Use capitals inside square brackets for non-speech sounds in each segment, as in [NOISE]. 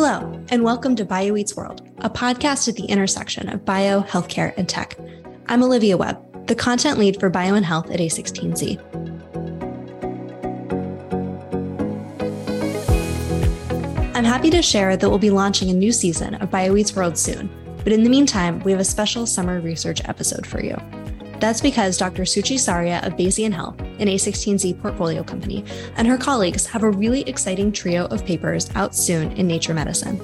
Hello, and welcome to BioEats World, a podcast at the intersection of bio, healthcare, and tech. I'm Olivia Webb, the content lead for Bio and Health at A16Z. I'm happy to share that we'll be launching a new season of BioEats World soon, but in the meantime, we have a special summer research episode for you. That's because Dr. Suchi Saria of Bayesian Health, an A16Z portfolio company, and her colleagues have a really exciting trio of papers out soon in Nature Medicine.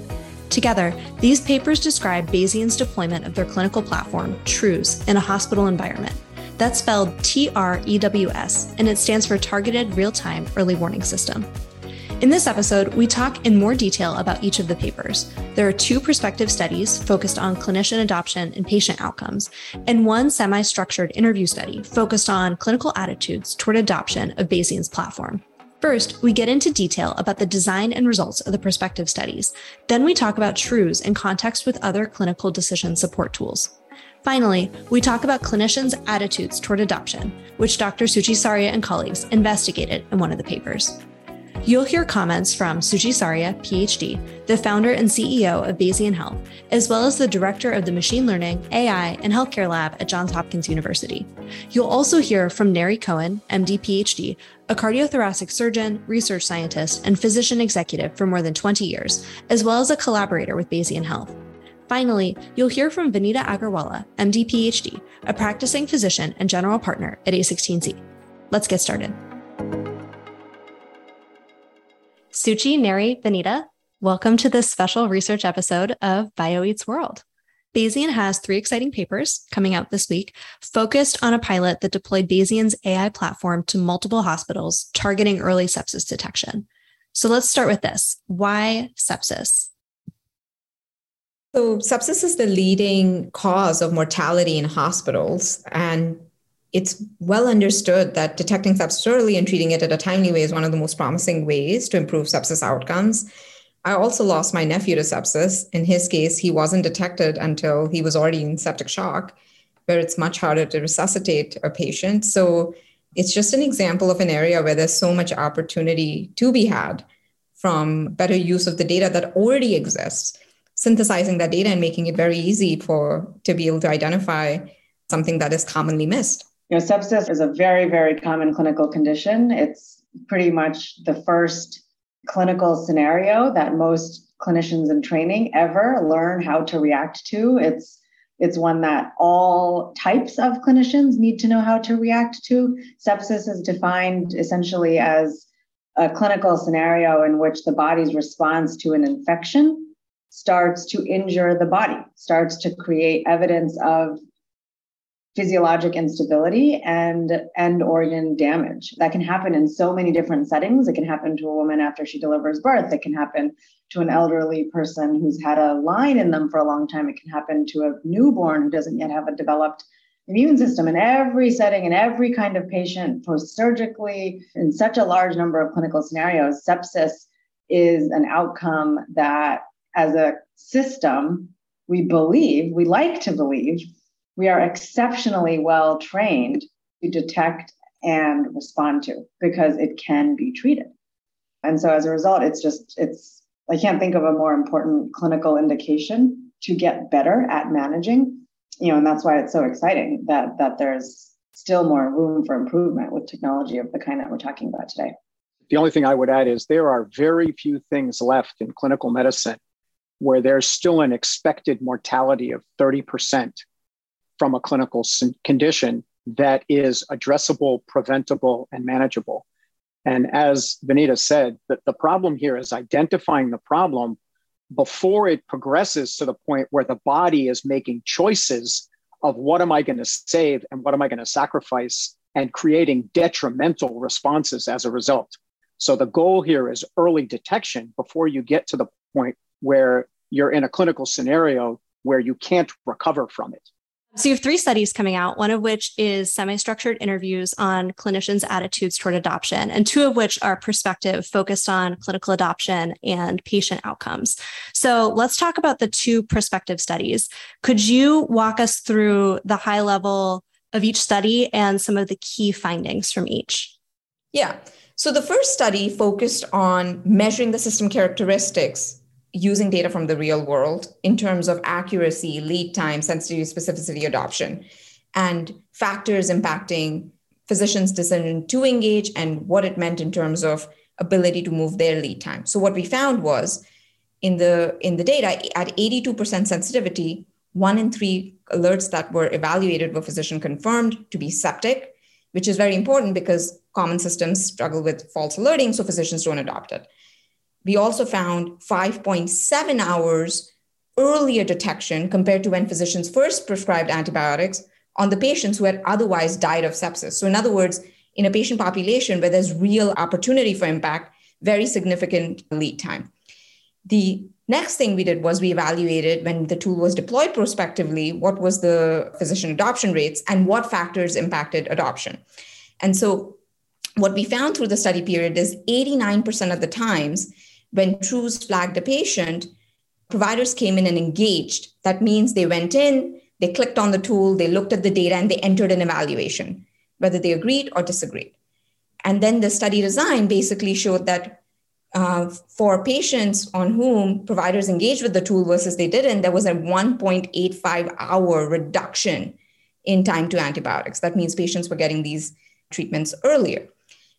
Together, these papers describe Bayesian's deployment of their clinical platform, TREWS, in a hospital environment. That's spelled T R E W S, and it stands for Targeted Real Time Early Warning System. In this episode, we talk in more detail about each of the papers. There are two prospective studies focused on clinician adoption and patient outcomes, and one semi structured interview study focused on clinical attitudes toward adoption of Bayesian's platform. First, we get into detail about the design and results of the prospective studies. Then we talk about TREWS in context with other clinical decision support tools. Finally, we talk about clinicians' attitudes toward adoption, which Dr. Suchi Saria and colleagues investigated in one of the papers. You'll hear comments from Suchi Saria, PhD, the founder and CEO of Bayesian Health, as well as the director of the Machine Learning, AI, and Healthcare Lab at Johns Hopkins University. You'll also hear from Neri Cohen, MD, PhD, a cardiothoracic surgeon, research scientist, and physician executive for more than 20 years, as well as a collaborator with Bayesian Health. Finally, you'll hear from Vinita Agarwala, MD, PhD, a practicing physician and general partner at A16Z. Let's get started. Suchi, Neri, Vinita, welcome to this special research episode of BioEats World. Bayesian has three exciting papers coming out this week focused on a pilot that deployed Bayesian's AI platform to multiple hospitals targeting early sepsis detection. So let's start with this. Why sepsis? So, sepsis is the leading cause of mortality in hospitals. And it's well understood that detecting sepsis early and treating it at a timely way is one of the most promising ways to improve sepsis outcomes. I also lost my nephew to sepsis. In his case, he wasn't detected until he was already in septic shock, where it's much harder to resuscitate a patient. So it's just an example of an area where there's so much opportunity to be had from better use of the data that already exists, synthesizing that data and making it very easy for to be able to identify something that is commonly missed. You know, sepsis is a very, very common clinical condition. It's pretty much the first clinical scenario that most clinicians in training ever learn how to react to. It's it's one that all types of clinicians need to know how to react to. Sepsis is defined essentially as a clinical scenario in which the body's response to an infection starts to injure the body, starts to create evidence of physiologic instability and end organ damage. That can happen in so many different settings. It can happen to a woman after she delivers birth. It can happen to an elderly person who's had a line in them for a long time. It can happen to a newborn who doesn't yet have a developed immune system. In every setting in every kind of patient post surgically in such a large number of clinical scenarios sepsis is an outcome that as a system we believe we like to believe we are exceptionally well trained to detect and respond to because it can be treated. And so as a result, it's just, it's, I can't think of a more important clinical indication to get better at managing, you know, and that's why it's so exciting that, that there's still more room for improvement with technology of the kind that we're talking about today. The only thing I would add is there are very few things left in clinical medicine where there's still an expected mortality of 30% from a clinical condition that is addressable, preventable, and manageable. And as Vinita said, the, the problem here is identifying the problem before it progresses to the point where the body is making choices of what am I going to save and what am I going to sacrifice and creating detrimental responses as a result. So the goal here is early detection before you get to the point where you're in a clinical scenario where you can't recover from it. So you have three studies coming out, one of which is semi-structured interviews on clinicians' attitudes toward adoption, and two of which are prospective, focused on clinical adoption and patient outcomes. So let's talk about the two prospective studies. Could you walk us through the high level of each study and some of the key findings from each? Yeah. So the first study focused on measuring the system characteristics using data from the real world in terms of accuracy, lead time, sensitivity, specificity, adoption, and factors impacting physicians' decision to engage and what it meant in terms of ability to move their lead time. So what we found was in the in the data at 82% sensitivity, one in three alerts that were evaluated were physician confirmed to be septic, which is very important because common systems struggle with false alerting, so physicians don't adopt it. We also found 5.7 hours earlier detection compared to when physicians first prescribed antibiotics on the patients who had otherwise died of sepsis. So, in other words, in a patient population where there's real opportunity for impact, very significant lead time. The next thing we did was we evaluated when the tool was deployed prospectively, what was the physician adoption rates and what factors impacted adoption. And so, what we found through the study period is 89% of the times when TREWS flagged a patient, providers came in and engaged. That means they went in, they clicked on the tool, they looked at the data, and they entered an evaluation, whether they agreed or disagreed. And then the study design basically showed that uh, for patients on whom providers engaged with the tool versus they didn't, there was a 1.85 hour reduction in time to antibiotics. That means patients were getting these treatments earlier.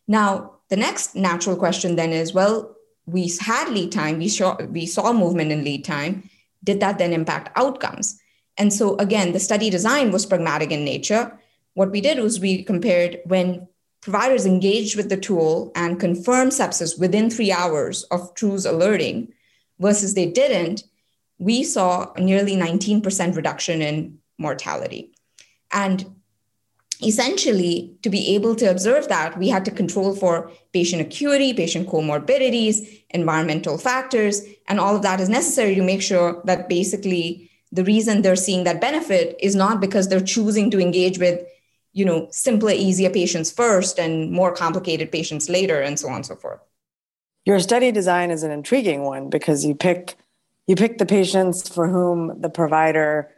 Now, the next natural question then is well, we had lead time, we saw, we saw movement in lead time. Did that then impact outcomes? And so, again, the study design was pragmatic in nature. What we did was we compared when providers engaged with the tool and confirmed sepsis within three hours of TREWS alerting versus they didn't, we saw nearly 19% reduction in mortality. And essentially, to be able to observe that, we had to control for patient acuity, patient comorbidities, environmental factors, and all of that is necessary to make sure that basically the reason they're seeing that benefit is not because they're choosing to engage with you know simpler easier patients first and more complicated patients later and so on and so forth. Your study design is an intriguing one because you pick you pick the patients for whom the provider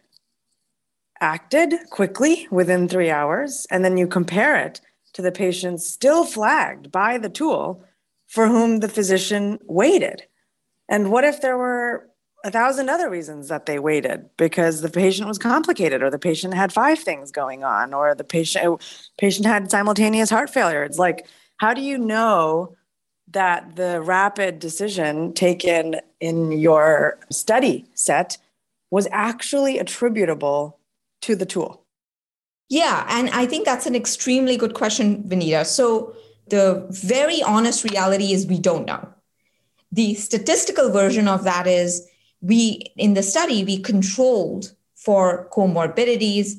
acted quickly within three hours, and then you compare it to the patients still flagged by the tool for whom the physician waited. And what if there were a thousand other reasons that they waited because the patient was complicated or the patient had five things going on or the patient oh, patient had simultaneous heart failure it's like how do you know that the rapid decision taken in your study set was actually attributable to the tool? Yeah, and I think that's an extremely good question, Vinita. So, the very honest reality is we don't know. The statistical version of that is we, in the study, we controlled for comorbidities,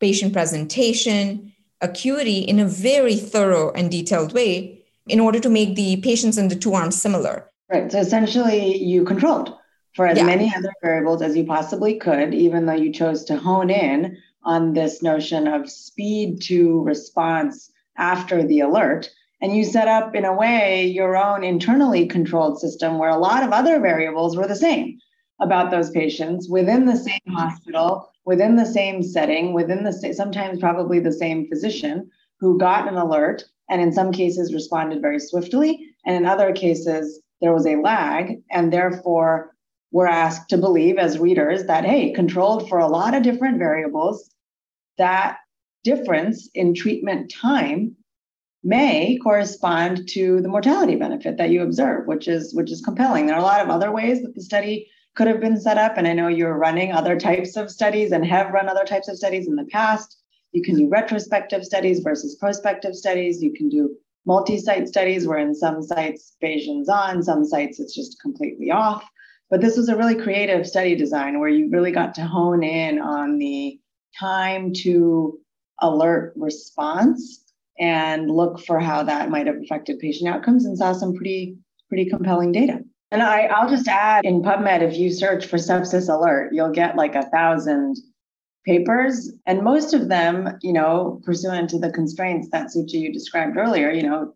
patient presentation, acuity in a very thorough and detailed way in order to make the patients in the two arms similar. Right. So essentially, you controlled for as yeah. many other variables as you possibly could, even though you chose to hone in on this notion of speed to response after the alert. And you set up, in a way, your own internally controlled system where a lot of other variables were the same about those patients within the same hospital, within the same setting, within the same, sometimes probably the same physician who got an alert and in some cases responded very swiftly. And in other cases, there was a lag. And therefore, we're asked to believe as readers that, hey, controlled for a lot of different variables, that difference in treatment time may correspond to the mortality benefit that you observe, which is which is compelling. There are a lot of other ways that the study could have been set up, and I know you're running other types of studies and have run other types of studies in the past. You can do retrospective studies versus prospective studies. You can do multi-site studies where in some sites Bayesian's on, some sites it's just completely off. But this was a really creative study design where you really got to hone in on the time to alert response and look for how that might have affected patient outcomes and saw some pretty pretty compelling data. And I, I'll just add in PubMed, if you search for sepsis alert, you'll get like a thousand papers. And most of them, you know, pursuant to the constraints that Suchi you described earlier, you know,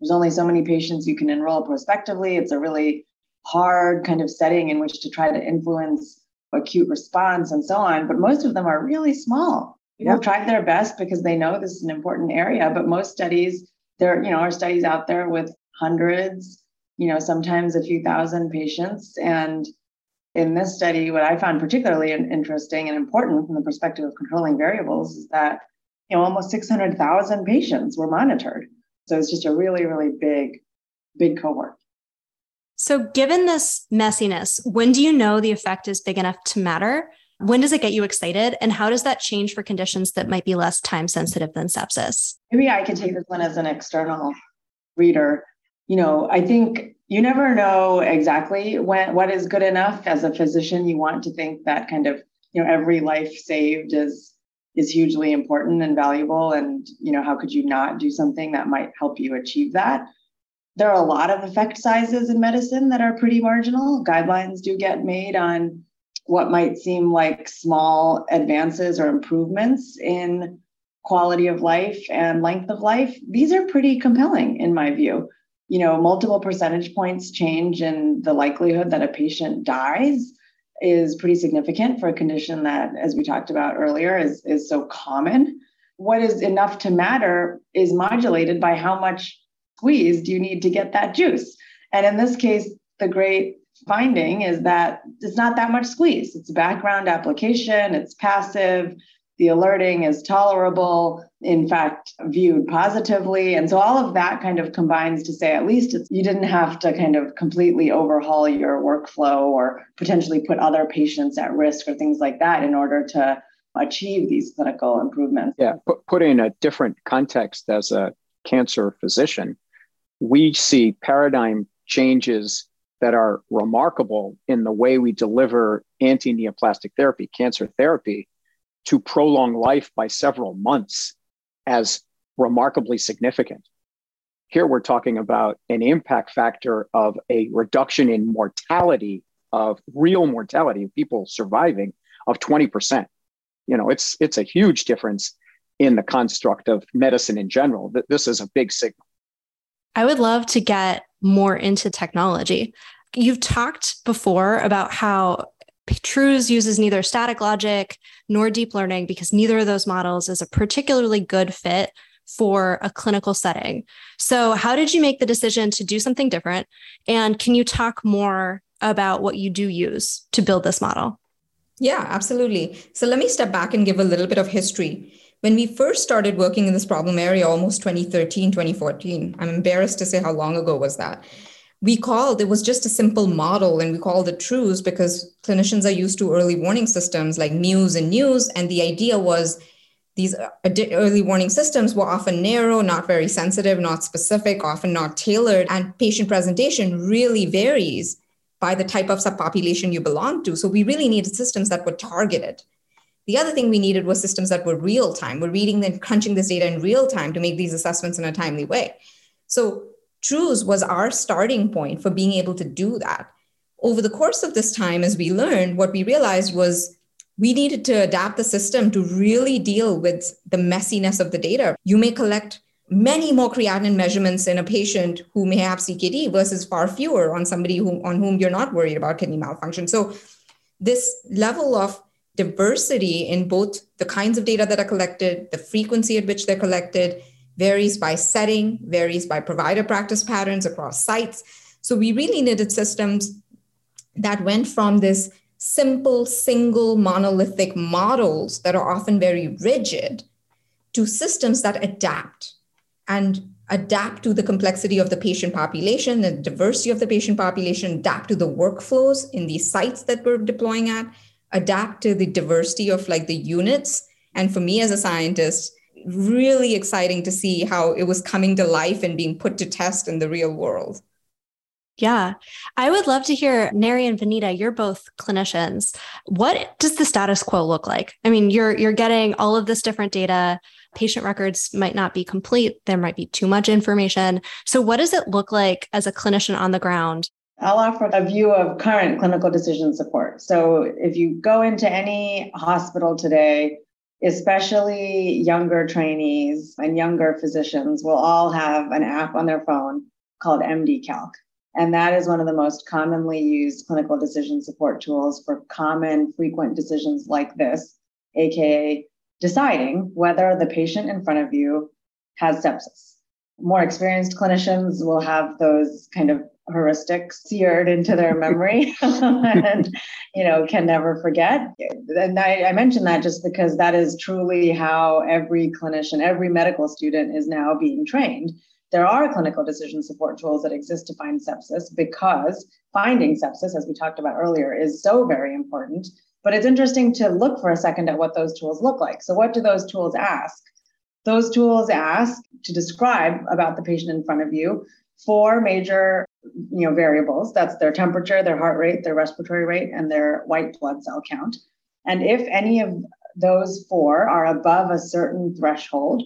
there's only so many patients you can enroll prospectively. It's a really hard kind of setting in which to try to influence acute response and so on. But most of them are really small. People yeah. tried their best because they know this is an important area. But most studies, there, you know, are studies out there with hundreds, you know, sometimes a few thousand patients. And in this study, what I found particularly interesting and important from the perspective of controlling variables is that, you know, almost 600,000 patients were monitored. So it's just a really, really big, big cohort. So, given this messiness, when do you know the effect is big enough to matter? When does it get you excited? And how does that change for conditions that might be less time sensitive than sepsis? Maybe I could take this one as an external reader. You know, I think you never know exactly when what is good enough as a physician. You want to think that kind of, you know, every life saved is is hugely important and valuable. And, you know, how could you not do something that might help you achieve that? There are a lot of effect sizes in medicine that are pretty marginal. Guidelines do get made on what might seem like small advances or improvements in quality of life and length of life. These are pretty compelling in my view. You know, multiple percentage points change in the likelihood that a patient dies is pretty significant for a condition that, as we talked about earlier, is, is so common. What is enough to matter is modulated by how much squeeze do you need to get that juice? And in this case, the great finding is that it's not that much squeeze. It's background application, it's passive, the alerting is tolerable, in fact, viewed positively. And so all of that kind of combines to say at least you didn't have to kind of completely overhaul your workflow or potentially put other patients at risk or things like that in order to achieve these clinical improvements. Yeah, put, put in a different context as a cancer physician, we see paradigm changes that are remarkable in the way we deliver anti neoplastic therapy, cancer therapy, to prolong life by several months as remarkably significant. Here we're talking about an impact factor of a reduction in mortality of real mortality of people surviving of 20%. You know, it's it's a huge difference in the construct of medicine in general. This is a big signal. I would love to get more into technology. You've talked before about how TREWS uses neither static logic nor deep learning because neither of those models is a particularly good fit for a clinical setting. So, how did you make the decision to do something different? And can you talk more about what you do use to build this model? Yeah, absolutely. So, let me step back and give a little bit of history. When we first started working in this problem area, almost 2013, 2014, I'm embarrassed to say how long ago was that. We called, it was just a simple model, and we called it TREWS because clinicians are used to early warning systems like MEWS and NEWS. And the idea was these early warning systems were often narrow, not very sensitive, not specific, often not tailored, and patient presentation really varies by the type of subpopulation you belong to. So we really needed systems that were targeted. The other thing we needed was systems that were real time. We're reading and crunching this data in real time to make these assessments in a timely way. So TREWS was our starting point for being able to do that. Over the course of this time, as we learned, what we realized was we needed to adapt the system to really deal with the messiness of the data. You may collect many more creatinine measurements in a patient who may have CKD versus far fewer on somebody who, on whom you're not worried about kidney malfunction. So, this level of diversity in both the kinds of data that are collected, the frequency at which they're collected, varies by setting, varies by provider practice patterns across sites. So we really needed systems that went from this simple, single, monolithic models that are often very rigid to systems that adapt and adapt to the complexity of the patient population, the diversity of the patient population, adapt to the workflows in these sites that we're deploying at, adapt to the diversity of like the units. And for me as a scientist, really exciting to see how it was coming to life and being put to test in the real world. Yeah. I would love to hear Neri and Vinita, you're both clinicians. What does the status quo look like? I mean, you're you're getting all of this different data. Patient records might not be complete. There might be too much information. So what does it look like as a clinician on the ground I'll offer a view of current clinical decision support. So, if you go into any hospital today, especially younger trainees and younger physicians will all have an app on their phone called MD Calc. And that is one of the most commonly used clinical decision support tools for common, frequent decisions like this, AKA deciding whether the patient in front of you has sepsis. More experienced clinicians will have those kind of heuristic seared into their memory [LAUGHS] and you know can never forget. And I, I mentioned that just because that is truly how every clinician every medical student is now being trained. There are clinical decision support tools that exist to find sepsis because finding sepsis as we talked about earlier is so very important. But it's interesting to look for a second at what those tools look like. So what do those tools ask? Those tools ask to describe about the patient in front of you four major you know variables. That's their temperature their heart rate their respiratory rate and their white blood cell count. And if any of those four are above a certain threshold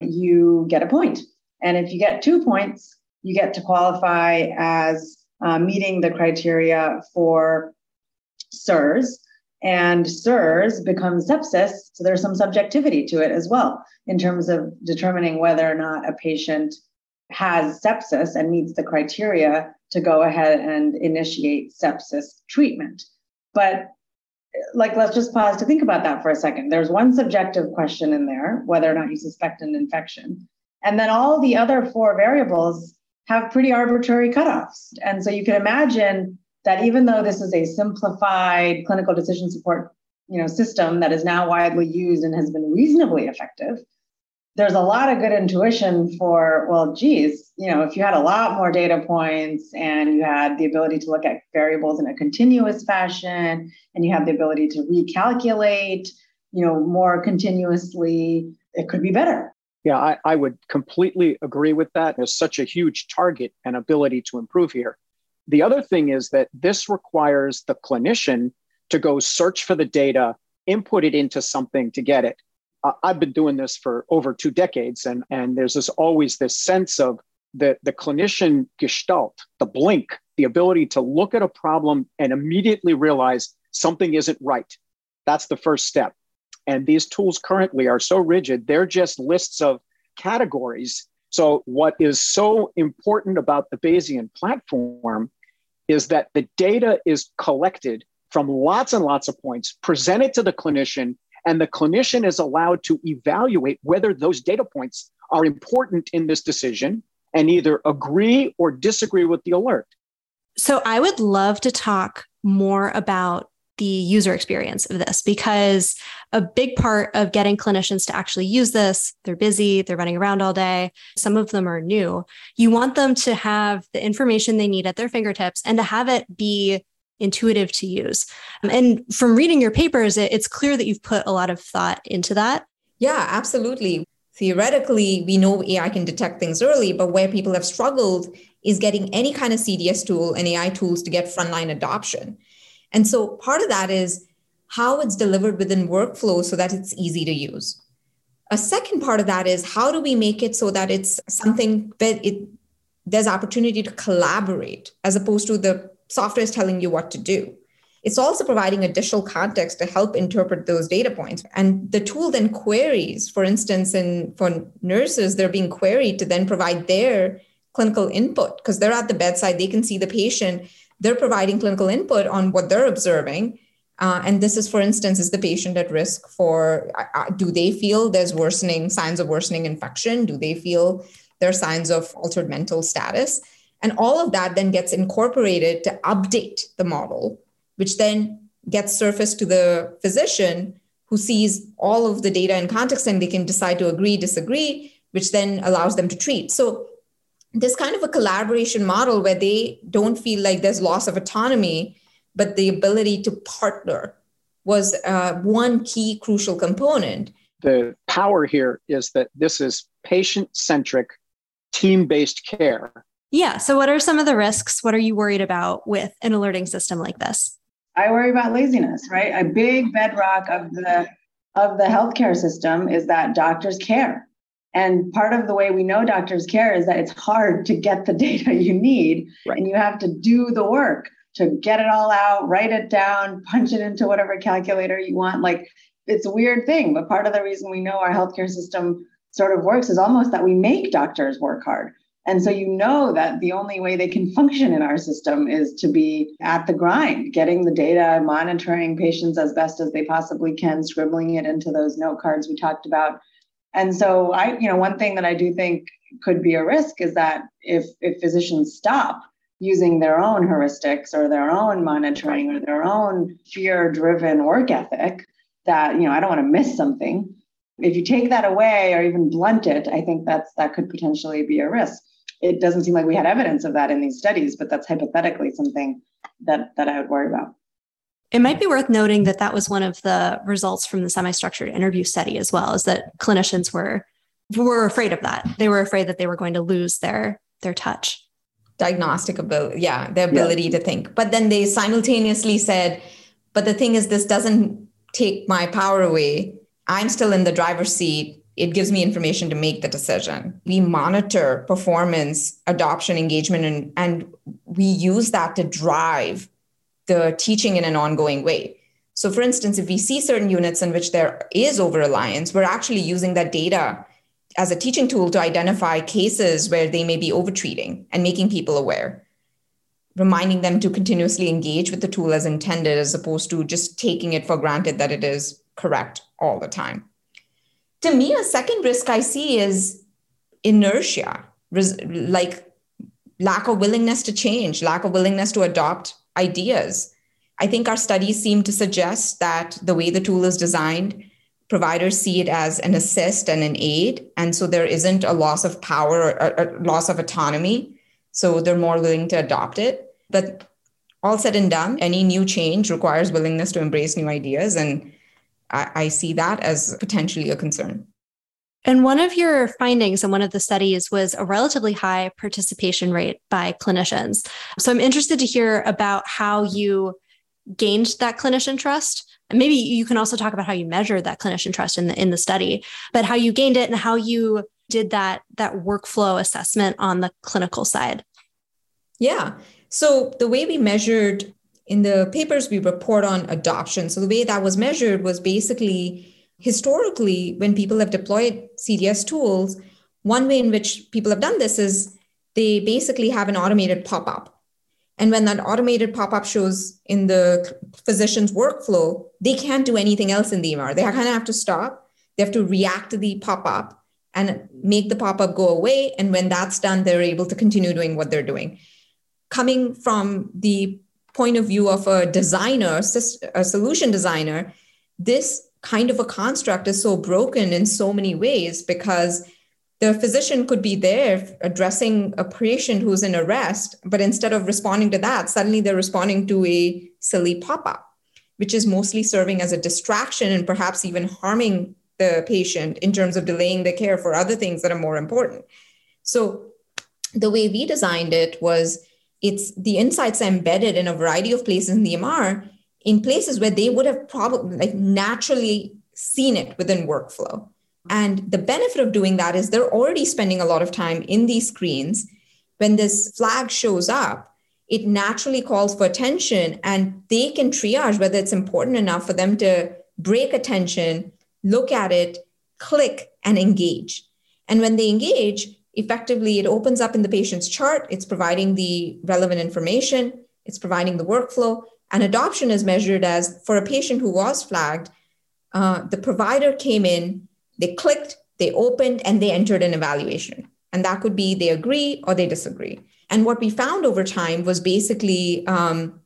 you get a point. And if you get two points you get to qualify as uh, meeting the criteria for SIRS and SIRS becomes sepsis so there's some subjectivity to it as well in terms of determining whether or not a patient has sepsis and meets the criteria to go ahead and initiate sepsis treatment. But like let's just pause to think about that for a second. There's one subjective question in there, whether or not you suspect an infection. And then all the other four variables have pretty arbitrary cutoffs. And so you can imagine that even though this is a simplified clinical decision support you know, system that is now widely used and has been reasonably effective, there's a lot of good intuition for, well, geez, you know, if you had a lot more data points and you had the ability to look at variables in a continuous fashion and you have the ability to recalculate, you know, more continuously, it could be better. Yeah, I, I would completely agree with that. There's such a huge target and ability to improve here. The other thing is that this requires the clinician to go search for the data, input it into something to get it I've been doing this for over two decades, and, and there's this always this sense of the, the clinician gestalt, the blink, the ability to look at a problem and immediately realize something isn't right. That's the first step. And these tools currently are so rigid, they're just lists of categories. So, what is so important about the Bayesian platform is that the data is collected from lots and lots of points, presented to the clinician, and the clinician is allowed to evaluate whether those data points are important in this decision and either agree or disagree with the alert. So I would love to talk more about the user experience of this because a big part of getting clinicians to actually use this, they're busy, they're running around all day. Some of them are new. You want them to have the information they need at their fingertips and to have it be intuitive to use. Um, and from reading your papers, it, it's clear that you've put a lot of thought into that. Yeah, absolutely. Theoretically, we know AI can detect things early, but where people have struggled is getting any kind of CDS tool and AI tools to get frontline adoption. And so part of that is how it's delivered within workflow so that it's easy to use. A second part of that is how do we make it so that it's something that it there's opportunity to collaborate as opposed to the software is telling you what to do. It's also providing additional context to help interpret those data points. And the tool then queries, for instance, in for nurses, they're being queried to then provide their clinical input because they're at the bedside, they can see the patient, they're providing clinical input on what they're observing. Uh, and this is, for instance, is the patient at risk for uh, uh do they feel there's worsening signs of worsening infection? Do they feel there are signs of altered mental status? And all of that then gets incorporated to update the model, which then gets surfaced to the physician who sees all of the data in context and they can decide to agree, disagree, which then allows them to treat. So this kind of a collaboration model where they don't feel like there's loss of autonomy, but the ability to partner was uh, one key crucial component. The power here is that this is patient centric, team based care yeah. So, what are some of the risks? What are you worried about with an alerting system like this? I worry about laziness, right? A big bedrock of the of the healthcare system is that doctors care. And part of the way we know doctors care is that it's hard to get the [LAUGHS] data you need right. and you have to do the work to get it all out, write it down, punch it into whatever calculator you want. Like it's a weird thing, but part of the reason we know our healthcare system sort of works is almost that we make doctors work hard and so you know that the only way they can [LAUGHS] function in our system is to be at the grind, getting the data, monitoring patients as best as they possibly can, scribbling it into those note cards we talked about. And so I, you know, one thing that I do think could be a risk is that if if physicians stop using their own heuristics or their own monitoring or their own fear driven work ethic that you know i don't want to miss something if you take that away or even blunt it i think that's that could potentially be a risk it doesn't seem like we had evidence of that in these studies but that's hypothetically something that that i would worry about it might be worth noting that that was one of the results from the semi-structured interview study as well, is that clinicians were were afraid of that. They were afraid that they were going to lose their their touch. Diagnostic ability, yeah, their ability yeah. to think. But then they simultaneously said, but the thing is, this doesn't take my power away. I'm still in the driver's seat. It gives me information to make the decision. We monitor performance, adoption, engagement, and, and we use that to drive the teaching in an ongoing way. So, for instance, if we see certain units in which there is over reliance, we're actually using that data as a teaching tool to identify cases where they may be overtreating and making people aware, reminding them to continuously engage with the tool as intended, as opposed to just taking it for granted that it is correct all the time. To me, a second risk I see is inertia, like lack of willingness to change, lack of willingness to adopt ideas. I think our studies seem to suggest that the way the tool is designed, providers see it as an assist and an aid. And so there isn't a loss of power or a loss of autonomy. So they're more willing to adopt it. But all said and done, any new change requires willingness to embrace new ideas. And I, I see that as potentially a concern. And one of your findings in one of the studies was a relatively high participation rate by clinicians. So I'm interested to hear about how you gained that clinician trust. And maybe you can also talk about how you measured that clinician trust in the in the study, but how you gained it and how you did that that workflow assessment on the clinical side. Yeah. So the way we measured in the papers we report on adoption. So the way that was measured was basically historically, when people have deployed CDS tools, one way in which people have done this is they basically have an automated pop up. And when that automated pop up shows in the physician's workflow, they can't do anything else in the EMR. They kind of have to stop, they have to react to the pop up and make the pop up go away. And when that's done, they're able to continue doing what they're doing. Coming from the point of view of a designer, a solution designer, this kind of a construct is so broken in so many ways because the physician could be there addressing a patient who's in arrest, but instead of responding to that, suddenly they're responding to a silly pop up, which is mostly serving as a distraction and perhaps even harming the patient in terms of delaying the care for other things that are more important. So, the way we designed it was it's the insights are embedded in a variety of places in the EMR in places where they would have probably like naturally seen it within workflow. And the benefit of doing that is they're already spending a lot of time in these screens. When this flag shows up, it naturally calls for attention and they can triage whether it's important enough for them to break attention, look at it, click, and engage. And when they engage, effectively it opens up in the patient's chart, it's providing the relevant information, it's providing the workflow, and adoption is measured as for a patient who was flagged, uh, the provider came in, they clicked, they opened, and they entered an evaluation. And that could be they agree or they disagree. And what we found over time was basically um,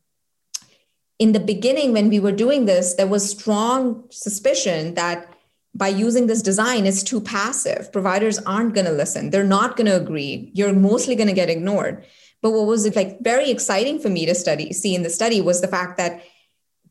in the beginning, when we were doing this, there was strong suspicion that by using this design, it's too passive. Providers aren't going to listen. They're not going to agree. You're mostly going to get ignored. But what was like very exciting for me to study, see in the study was the fact that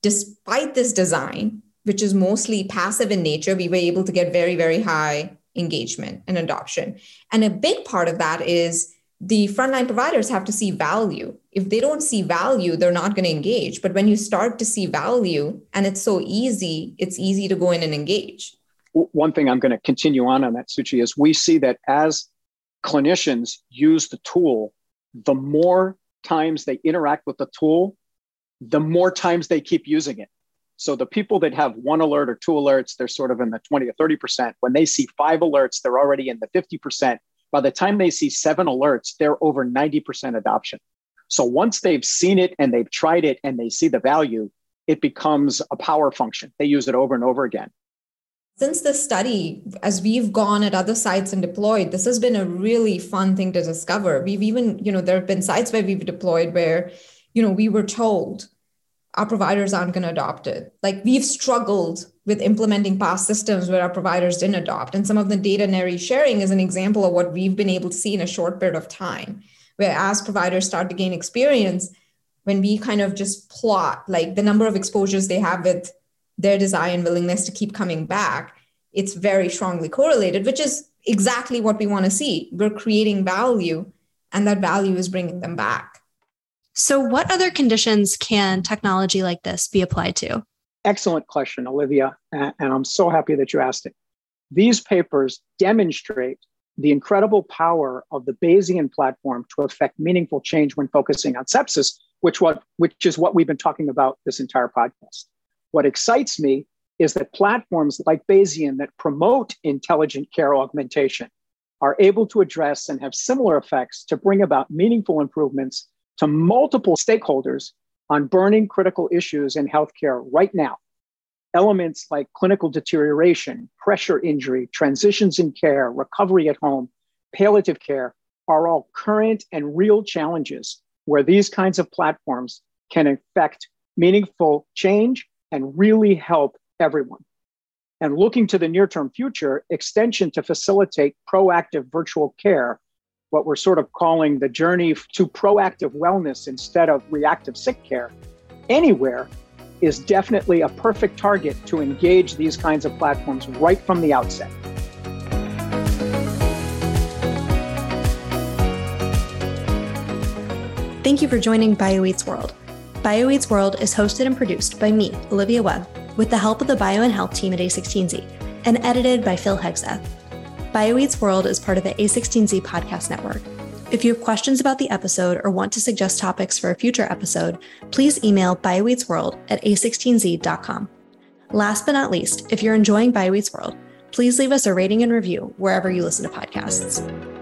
despite this design, which is mostly passive in nature, we were able to get very, very high engagement and adoption. And a big part of that is the frontline providers have to see value. If they don't see value, they're not going to engage. But when you start to see value and it's so easy, it's easy to go in and engage. One thing I'm going to continue on on that, Suchi, is we see that as clinicians use the tool the more times they interact with the tool, the more times they keep using it. So the people that have one alert or two alerts, they're sort of in the 20 or 30%. When they see five alerts, they're already in the 50%. By the time they see seven alerts, they're over 90% adoption. So once they've seen it and they've tried it and they see the value, it becomes a power function. They use it over and over again. Since this study, as we've gone at other sites and deployed, this has been a really fun thing to discover. We've even, you know, there have been sites where we've deployed where, you know, we were told our providers aren't going to adopt it. Like we've struggled with implementing past systems where our providers didn't adopt. And some of the data Neri sharing is an example of what we've been able to see in a short period of time, where as providers start to gain experience, when we kind of just plot like the number of exposures they have with their desire and willingness to keep coming back, it's very strongly correlated, which is exactly what we want to see. We're creating value, and that value is bringing them back. So, what other conditions can technology like this be applied to? Excellent question, Olivia. And I'm so happy that you asked it. These papers demonstrate the incredible power of the Bayesian platform to affect meaningful change when focusing on sepsis, which, what, which is what we've been talking about this entire podcast. What excites me is that platforms like Bayesian that promote intelligent care augmentation are able to address and have similar effects to bring about meaningful improvements to multiple stakeholders on burning critical issues in healthcare right now. Elements like clinical deterioration, pressure injury, transitions in care, recovery at home, palliative care are all current and real challenges where these kinds of platforms can affect meaningful change and really help everyone. And looking to the near term future, extension to facilitate proactive virtual care, what we're sort of calling the journey to proactive wellness instead of reactive sick care, anywhere is definitely a perfect target to engage these kinds of platforms right from the outset. Thank you for joining BioEats World. BioEats World is hosted and produced by me, Olivia Webb, with the help of the Bio and Health team at A16Z, and edited by Phil Hegseth. BioEats World is part of the A16Z podcast network. If you have questions about the episode or want to suggest topics for a future episode, please email bioeatsworld at a16z.com. Last but not least, if you're enjoying BioEats World, please leave us a rating and review wherever you listen to podcasts.